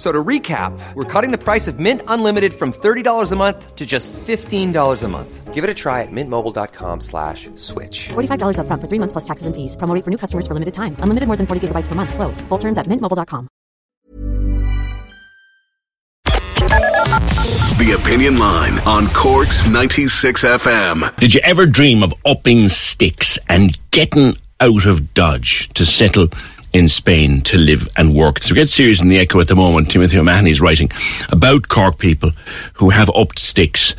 F- So to recap, we're cutting the price of Mint Unlimited from $30 a month to just $15 a month. Give it a try at mintmobile.com slash switch. $45 upfront for three months plus taxes and fees. Promo for new customers for limited time. Unlimited more than 40 gigabytes per month. Slows. Full terms at mintmobile.com. The Opinion Line on Cork's 96 FM. Did you ever dream of upping sticks and getting out of Dodge to settle in Spain to live and work? So get serious in the Echo at the moment. Timothy O'Mahony is writing about Cork people who have upped sticks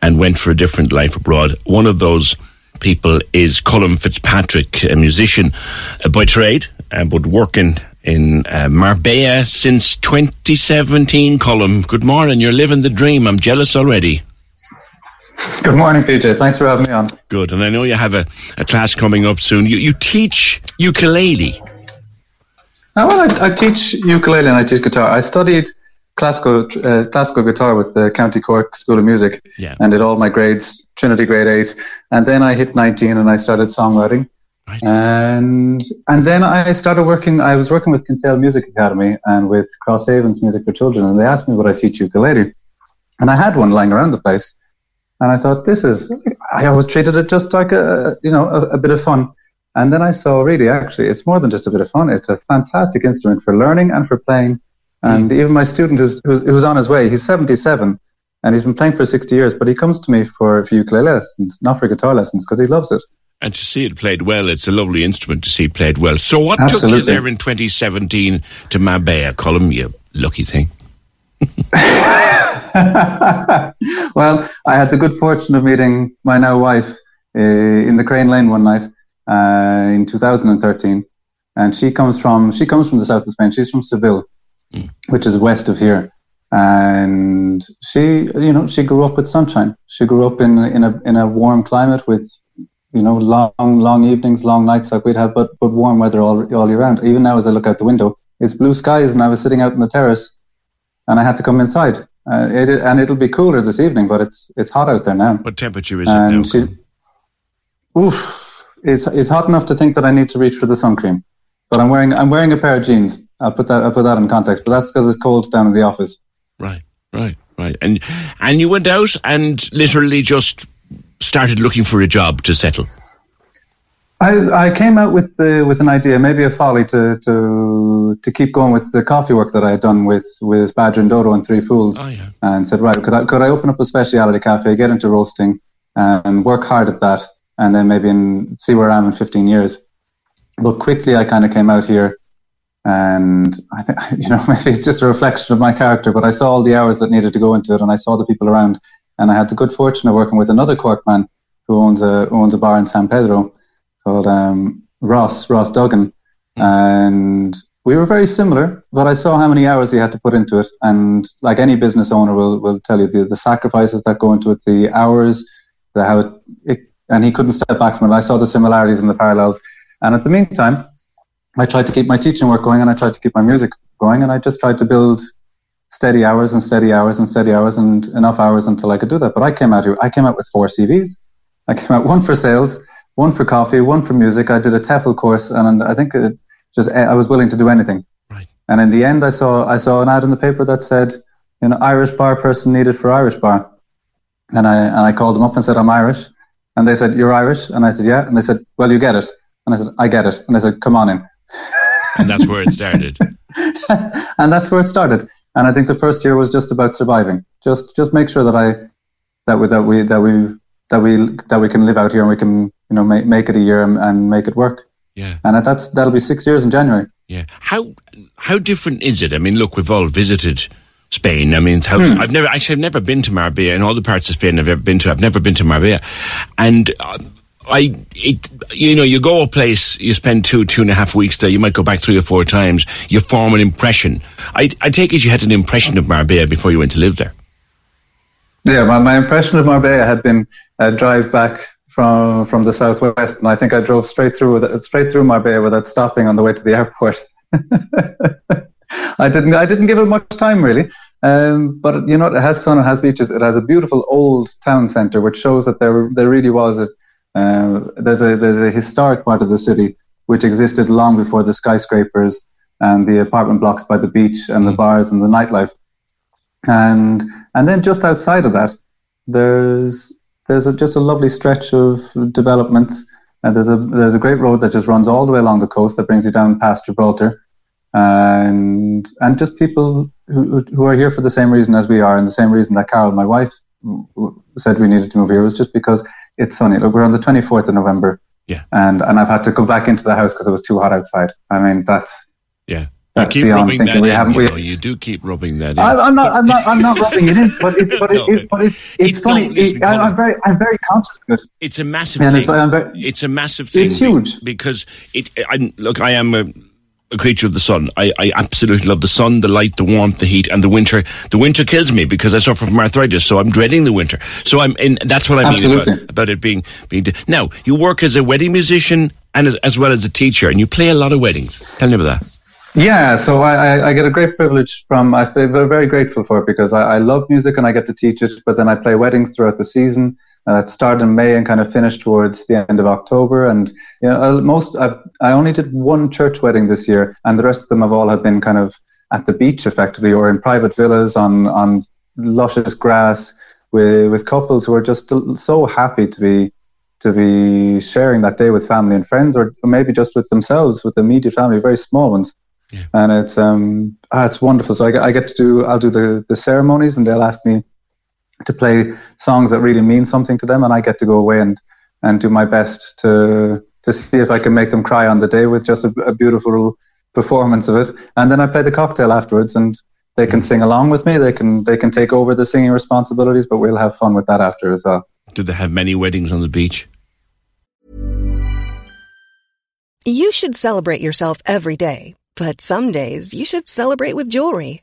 and went for a different life abroad. One of those people is Colin Fitzpatrick, a musician uh, by trade, uh, but working in uh, Marbella since 2017. Colin, good morning. You're living the dream. I'm jealous already. Good morning, PJ. Thanks for having me on. Good, and I know you have a, a class coming up soon. You, you teach ukulele. Oh, well, I, I teach ukulele and I teach guitar. I studied classical uh, classical guitar with the County Cork School of Music Yeah. and did all my grades, Trinity grade eight. And then I hit 19 and I started songwriting. Right. And and then I started working. I was working with Kinsale Music Academy and with Crosshavens Music for Children, and they asked me would I teach ukulele, and I had one lying around the place, and I thought this is. I always treated it just like a you know a, a bit of fun, and then I saw really actually it's more than just a bit of fun. It's a fantastic instrument for learning and for playing. And even my student who's, who's who's on his way, he's 77, and he's been playing for 60 years, but he comes to me for, for ukulele lessons, not for guitar lessons, because he loves it. And to see it played well, it's a lovely instrument to see played well. So, what took you there in 2017 to Marbella, Colin? You lucky thing. well, I had the good fortune of meeting my now wife uh, in the Crane Lane one night uh, in 2013, and she comes from she comes from the south of Spain. She's from Seville, which is west of here, and she you know she grew up with sunshine. She grew up in in a in a warm climate with you know long long evenings, long nights like we'd have, but but warm weather all all year round. Even now, as I look out the window, it's blue skies, and I was sitting out on the terrace and I had to come inside. Uh, it, and it'll be cooler this evening, but it's it's hot out there now. What temperature is it now? She, oof, it's it's hot enough to think that I need to reach for the sun cream. But I'm wearing I'm wearing a pair of jeans. I'll put that I'll put that in context. But that's because it's cold down in the office. Right, right, right. And and you went out and literally just started looking for a job to settle. I, I came out with the with an idea, maybe a folly to to to keep going with the coffee work that I had done with with Badger and Dodo and Three Fools, Oh, yeah. and said, right, could I could I open up a specialty cafe, get into roasting, and work hard at that, and then maybe in, see where I am in 15 years. But quickly, I kind of came out here, and I think you know maybe it's just a reflection of my character, but I saw all the hours that needed to go into it, and I saw the people around, and I had the good fortune of working with another Cork man who owns a owns a bar in San Pedro called um, Ross Ross Duggan, and we were very similar. But I saw how many hours he had to put into it, and like any business owner will will tell you, the, the sacrifices that go into it, the hours, the how it, it, and he couldn't step back from it. I saw the similarities and the parallels, and at the meantime, I tried to keep my teaching work going, and I tried to keep my music going, and I just tried to build steady hours and steady hours and steady hours and enough hours until I could do that. But I came out here, I came out with four CVs. I came out one for sales, one for coffee, one for music. I did a TEFL course, and I think it just I was willing to do anything. Right. And in the end, I saw I saw an ad in the paper that said, "You know, Irish bar person needed for Irish bar," and I and I called them up and said, "I'm Irish," and they said, "You're Irish," and I said, "Yeah," and they said, "Well, you get it," and I said, "I get it," and they said, "Come on in." And that's where it started. and that's where it started. And I think the first year was just about surviving. Just just make sure that I that we that we that we that we that we can live out here and we can you know make make it a year and, and make it work. Yeah. And that's that'll be six years in January. Yeah. How how different is it? I mean, look, we've all visited Spain. I mean, thousands, I've never actually I've never been to Marbella. In all the parts of Spain I've ever been to, I've never been to Marbella, and. Uh, I, it, you know, you go a place, you spend two, two and a half weeks there, you might go back three or four times, you form an impression. I, I take it you had an impression of Marbella before you went to live there. Yeah, my, my impression of Marbella had been a drive back from from the southwest, and I think I drove straight through with, straight through Marbella without stopping on the way to the airport. I didn't I didn't give it much time really, um, but you know it has sun, it has beaches, it has a beautiful old town centre, which shows that there there really was a uh, there's a there's a historic part of the city which existed long before the skyscrapers and the apartment blocks by the beach and the mm. bars and the nightlife. And and then just outside of that, there's there's a, just a lovely stretch of developments. And there's a there's a great road that just runs all the way along the coast that brings you down past Gibraltar, and and just people who who are here for the same reason as we are, and the same reason that Carol, my wife, said we needed to move here was just because it's sunny. Look, we're on the 24th of November, yeah, and and I've had to go back into the house because it was too hot outside. I mean, that's yeah. You keep rubbing that we in. You, know, you, do keep rubbing that in. I, am not. I'm not. I'm not rubbing it in. But it, but no, it, but it, it's, it's funny. It, I'm very. I'm very conscious of it. It's a massive thing. It's, very, it's, a massive thing. It's huge because it. I, look, I am a, a creature of the sun. I, I absolutely love the sun, the light, the warmth, the heat, and the winter. The winter kills me because I suffer from arthritis, so I'm dreading the winter. So I'm. In, that's what I mean about, about, it being being. Now you work as a wedding musician and as, as well as a teacher, and you play a lot of weddings. Tell me about that. Yeah, so I, I, get a great privilege from, I feel very grateful for it because I, I, love music and I get to teach it, but then I play weddings throughout the season. Uh, it started in May and kind of finished towards the end of October. And you know, most, I've, I only did one church wedding this year, and the rest of them have all have been kind of at the beach effectively or in private villas on, on luscious grass with, with couples who are just so happy to be to be sharing that day with family and friends, or maybe just with themselves, with the immediate family, very small ones. Yeah. And it's um ah, it's wonderful. So I get, I get to do I'll do the the ceremonies and they'll ask me to play songs that really mean something to them and I get to go away and and do my best to to see if I can make them cry on the day with just a, a beautiful performance of it. And then I play the cocktail afterwards and they can sing along with me. They can they can take over the singing responsibilities, but we'll have fun with that after as well. Do they have many weddings on the beach? You should celebrate yourself every day but some days you should celebrate with jewelry.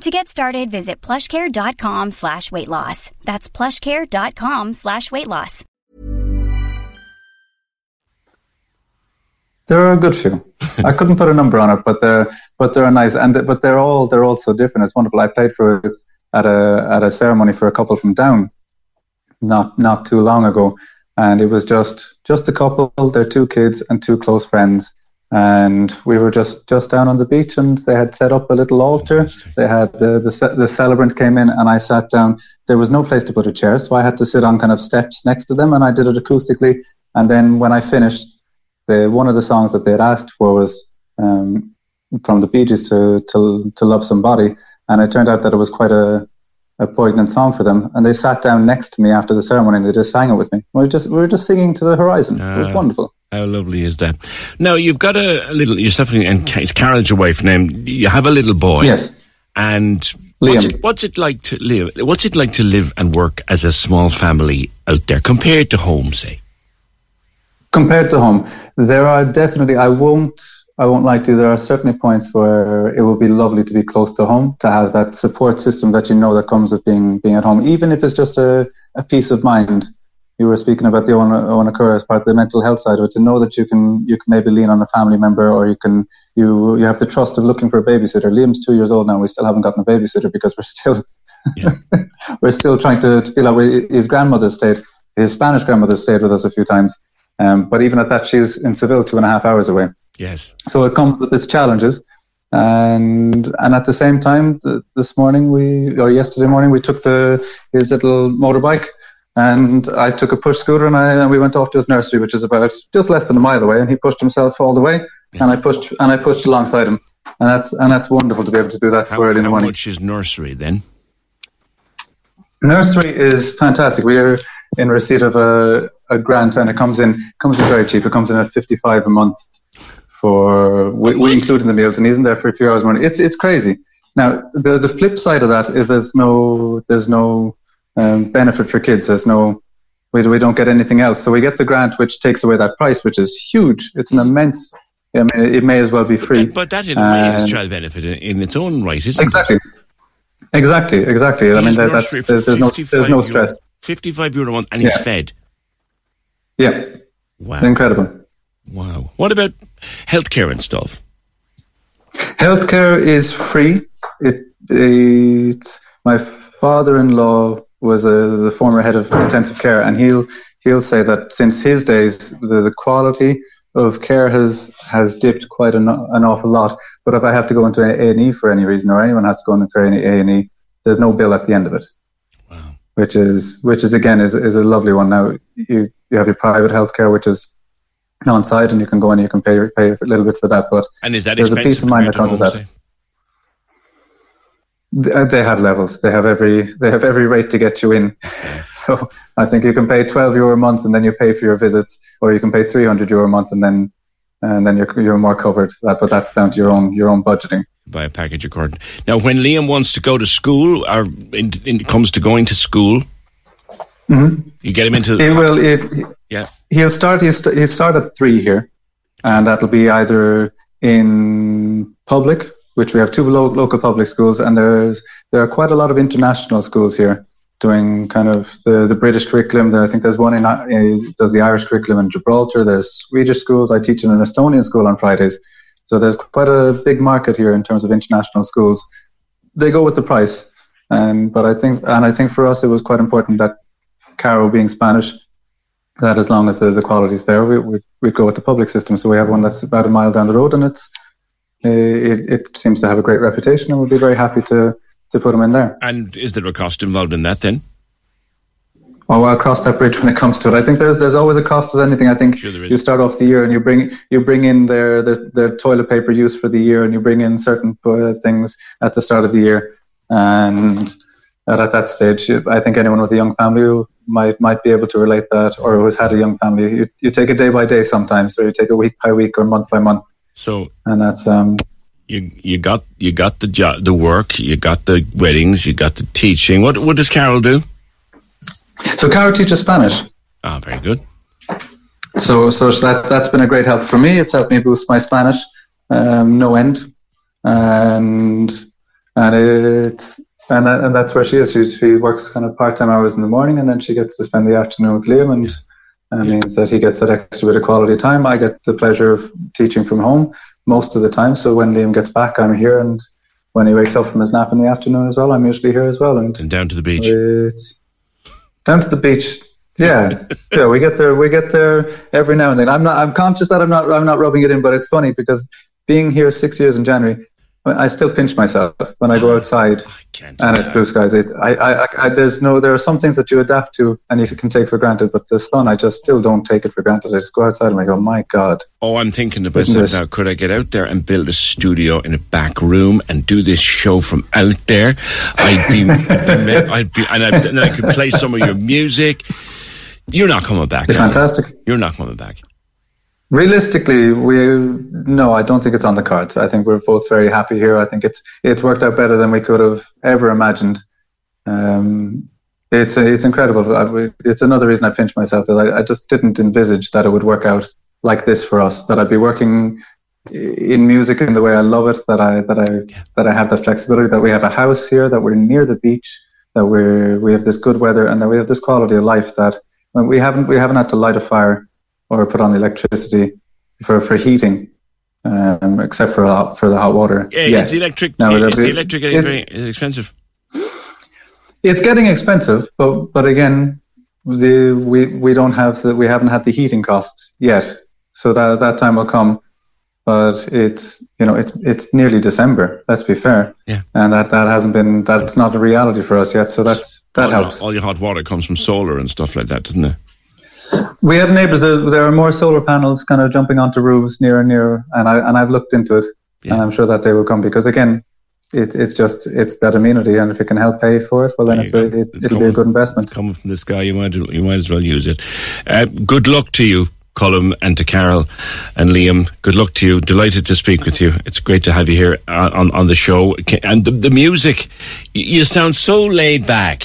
To get started, visit plushcare.com slash weight loss. That's plushcare.com slash weight loss. There are a good few. I couldn't put a number on it, but they're but they're nice, and but they're all they're all so different. It's wonderful. I played for it at a at a ceremony for a couple from Down, not not too long ago, and it was just just a couple, their two kids and two close friends, and we were just just down on the beach and they had set up a little altar they had the, the the celebrant came in and i sat down there was no place to put a chair so i had to sit on kind of steps next to them and i did it acoustically and then when i finished the one of the songs that they had asked for was um, from the Bee Gees to, to to love somebody and it turned out that it was quite a a poignant song for them, and they sat down next to me after the ceremony and they just sang it with me. We were just we were just singing to the horizon. it was Ah. wonderful. How lovely is that? Now you've got a, a little. You're suffering, and it's carriage away from him. You have a little boy. Yes. And what's Liam. it, what's it like to live? What's it like to live and work as a small family out there compared to home, say? compared to home, there are definitely. I won't. I won't lie to you. There are certainly points where it would be lovely to be close to home, to have that support system that you know that comes with being being at home, even if it's just a, a peace of mind. You were speaking about the own own occur as part of the mental health side of it. To know that you can you can maybe lean on a family member, or you can you you have the trust of looking for a babysitter. Liam's two years old now. We still haven't gotten a babysitter because we're still Yeah. we're still trying to, to feel out. way- His grandmother stayed. His Spanish grandmother stayed with us a few times. Um, but even at that, she's in Seville, two and a half hours away. Yes. So it comes with its challenges. And and at the same time, th- this morning we or yesterday morning we took the his little motorbike, and I took a push scooter and I and we went off to his nursery, which is about just less than a mile away, and he pushed himself all the way, and I pushed and I pushed alongside him, and that's and that's wonderful to be able to do that so How, early in the how morning. much is nursery then? Nursery is fantastic. We are in receipt of a, a grant, and it comes in comes in very cheap. It comes in at fifty five a month for we, we include in the meals, and he's in there for a few hours a morning. It's it's crazy. Now the the flip side of that is there's no there's no um, benefit for kids. There's no we we don't get anything else. So we get the grant, which takes away that price, which is huge. It's an immense. I mean, it may as well be free. But that in a way is child benefit in, in its own right, isn't Exactly. it? Exactly. Exactly. I mean, that, that's there's, there's no there's no euro- stress. Fifty-five euro a month, and he's fed. Yeah, Wow. incredible. Wow. What about healthcare and stuff? Healthcare is free. It, it's my father-in-law was a, the former head of intensive care, and he'll he'll say that since his days, the, the quality of care has has dipped quite an, an awful lot. But if I have to go into A and E for any reason, or anyone has to go into A and E, there's no bill at the end of it. Wow. Which is which is again is is a lovely one. Now you you have your private healthcare, which is on site, and you can go in and you can pay pay a little bit for that, but And is that There's a peace of mind that comes with that. Th- uh, They have levels. They have every they have every rate to get you in. So I think you can pay twelve euro a month and then you pay for your visits, or you can pay three hundred euro a month and then and then you're you're more covered. But that's down to your own your own budgeting. Buy a package according. Now, when Liam wants to go to school, or in, in, comes to going to school, mm-hmm. you get him into. It will. It, yeah. he'll start. He'll, st- he'll start at three here, and that'll be either in public, which we have two lo- local public schools, and there's there are quite a lot of international schools here doing kind of the, the British curriculum. I think there's one in uh, does the Irish curriculum in Gibraltar. There's Swedish schools. I teach in an Estonian school on Fridays, so there's quite a big market here in terms of international schools. They go with the price, and but I think and I think for us it was quite important that Caro being Spanish that as long as the, the quality's there, we, we, we go with the public system. So we have one that's about a mile down the road and it's, it, it seems to have a great reputation and we'll be very happy to, to put them in there. And is there a cost involved in that then? Well, I'll cross that bridge when it comes to it. I think there's there's always a cost with anything. I think Sure you start off the year and you bring you bring in their, their their toilet paper use for the year, and you bring in certain uh, things at the start of the year, and at, at that stage, I think anyone with a young family might might be able to relate that, or who's had a young family. You, you take it day by day sometimes, or you take it week by week or month by month, So and that's um you you got you got the job, the work, you got the weddings, you got the teaching. What what does Carol do? so. Carol teaches Spanish. Ah, very good. so so that that's been a great help for me. It's helped me boost my Spanish, um, no end, and and it's and and that's where she is. She she works kind of part time hours in the morning, and then she gets to spend the afternoon with Liam, and and means that he gets that extra bit of quality time. I get the pleasure of teaching from home most of the time. So when Liam gets back, I'm here, and when he wakes up from his nap in the afternoon as well, I'm usually here as well, and And down to the beach. down to the beach. Yeah, yeah. We get there. We get there every now and then. I'm not. I'm conscious that I'm not. I'm not rubbing it in, but it's funny because being here six years in January, I still pinch myself when I go ah, outside and it's blue skies. It, I, I, I, there's no, there are some things that you adapt to and you can take for granted, but the sun, I just still don't take it for granted. I just go outside and I go, my God. Oh, I'm thinking about myself now. Could I get out there and build a studio in a back room and do this show from out there? I'd be, I'd be, I'd be and, I'd, and I could play some of your music. You're not coming back. Fantastic. You're not coming back. Realistically, we no, I don't think it's on the cards. I think we're both very happy here. I think it's it's worked out better than we could have ever imagined. Um, it's it's incredible. It's another reason I pinch myself. I, I just didn't envisage that it would work out like this for us. That I'd be working in music in the way I love it. That I that I yeah. that I have that flexibility. That we have a house here. That we're near the beach. That we're we have this good weather, and that we have this quality of life. That we haven't we haven't had to light a fire or put on the electricity for, for heating, um, except for hot, for the hot water. Yeah, yes. the electric now, is the electric getting very expensive? It's getting expensive, but but again, the we we don't have the we haven't had the heating costs yet, so that that time will come. But it's you know it's it's nearly December. Let's be fair. Yeah. And that that hasn't been that's not a reality for us yet. So that's that all helps. Your, all your hot water comes from solar and stuff like that, doesn't it? We have neighbours. There, there are more solar panels kind of jumping onto roofs near and near, and I and I've looked into it, yeah. and I'm sure that they will come because again, it, it's just it's that amenity, and if it can help pay for it, well then it's a, it, will be a good investment. It's coming from this guy, you might you might as well use it. Uh, good luck to you. Colm and to Carol and Liam. Good luck to you. Delighted to speak with you. It's great to have you here on, on the show. And the, the music, you sound so laid back.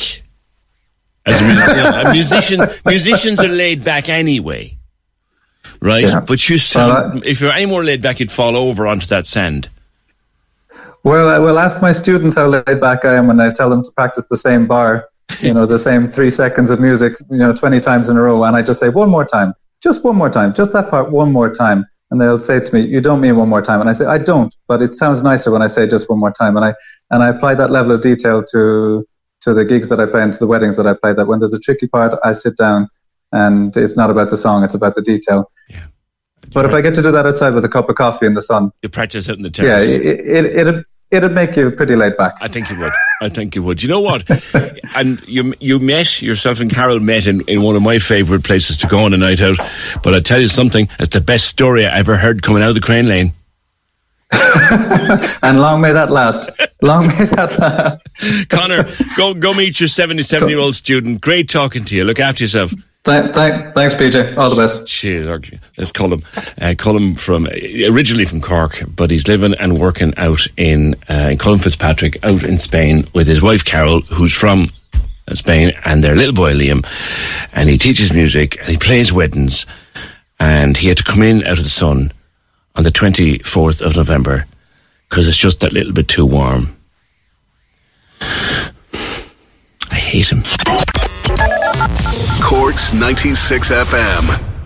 As a, you know, a musician, musicians are laid back anyway, right? Yeah. But you sound, well, if you're any more laid back, you'd fall over onto that sand. Well, I will ask my students how laid back I am when I tell them to practice the same bar, you know, the same three seconds of music, you know, 20 times in a row. And I just say, one more time, just one more time, just that part one more time. And they'll say to me, you don't mean one more time. And I say, I don't, but it sounds nicer when I say just one more time. And I, and I apply that level of detail to, to the gigs that I play and to the weddings that I play that when there's a tricky part, I sit down and it's not about the song, it's about the detail. Yeah. But if I get to do that outside with a cup of coffee in the sun, you practice it in the terrace. Yeah, it, it, it'd, it'd make you pretty laid back. I think you would. I think you would. You know what? and you you met yourself and Carol met in, in one of my favourite places to go on a night out. But I tell you something, it's the best story I ever heard coming out of the crane lane. and long may that last. Long may that last. Connor, go go meet your seventy-seven year old student. Great talking to you. Look after yourself. Thank, thank, thanks, PJ. All the best. Cheers. Let's call him. Uh, call him from originally from Cork, but he's living and working out in uh, in Colin Fitzpatrick, out in Spain, with his wife Carol, who's from Spain, and their little boy Liam. And he teaches music and he plays weddings. And he had to come in out of the sun on the 24th of November because it's just that little bit too warm. I hate him. Corks 96 FM.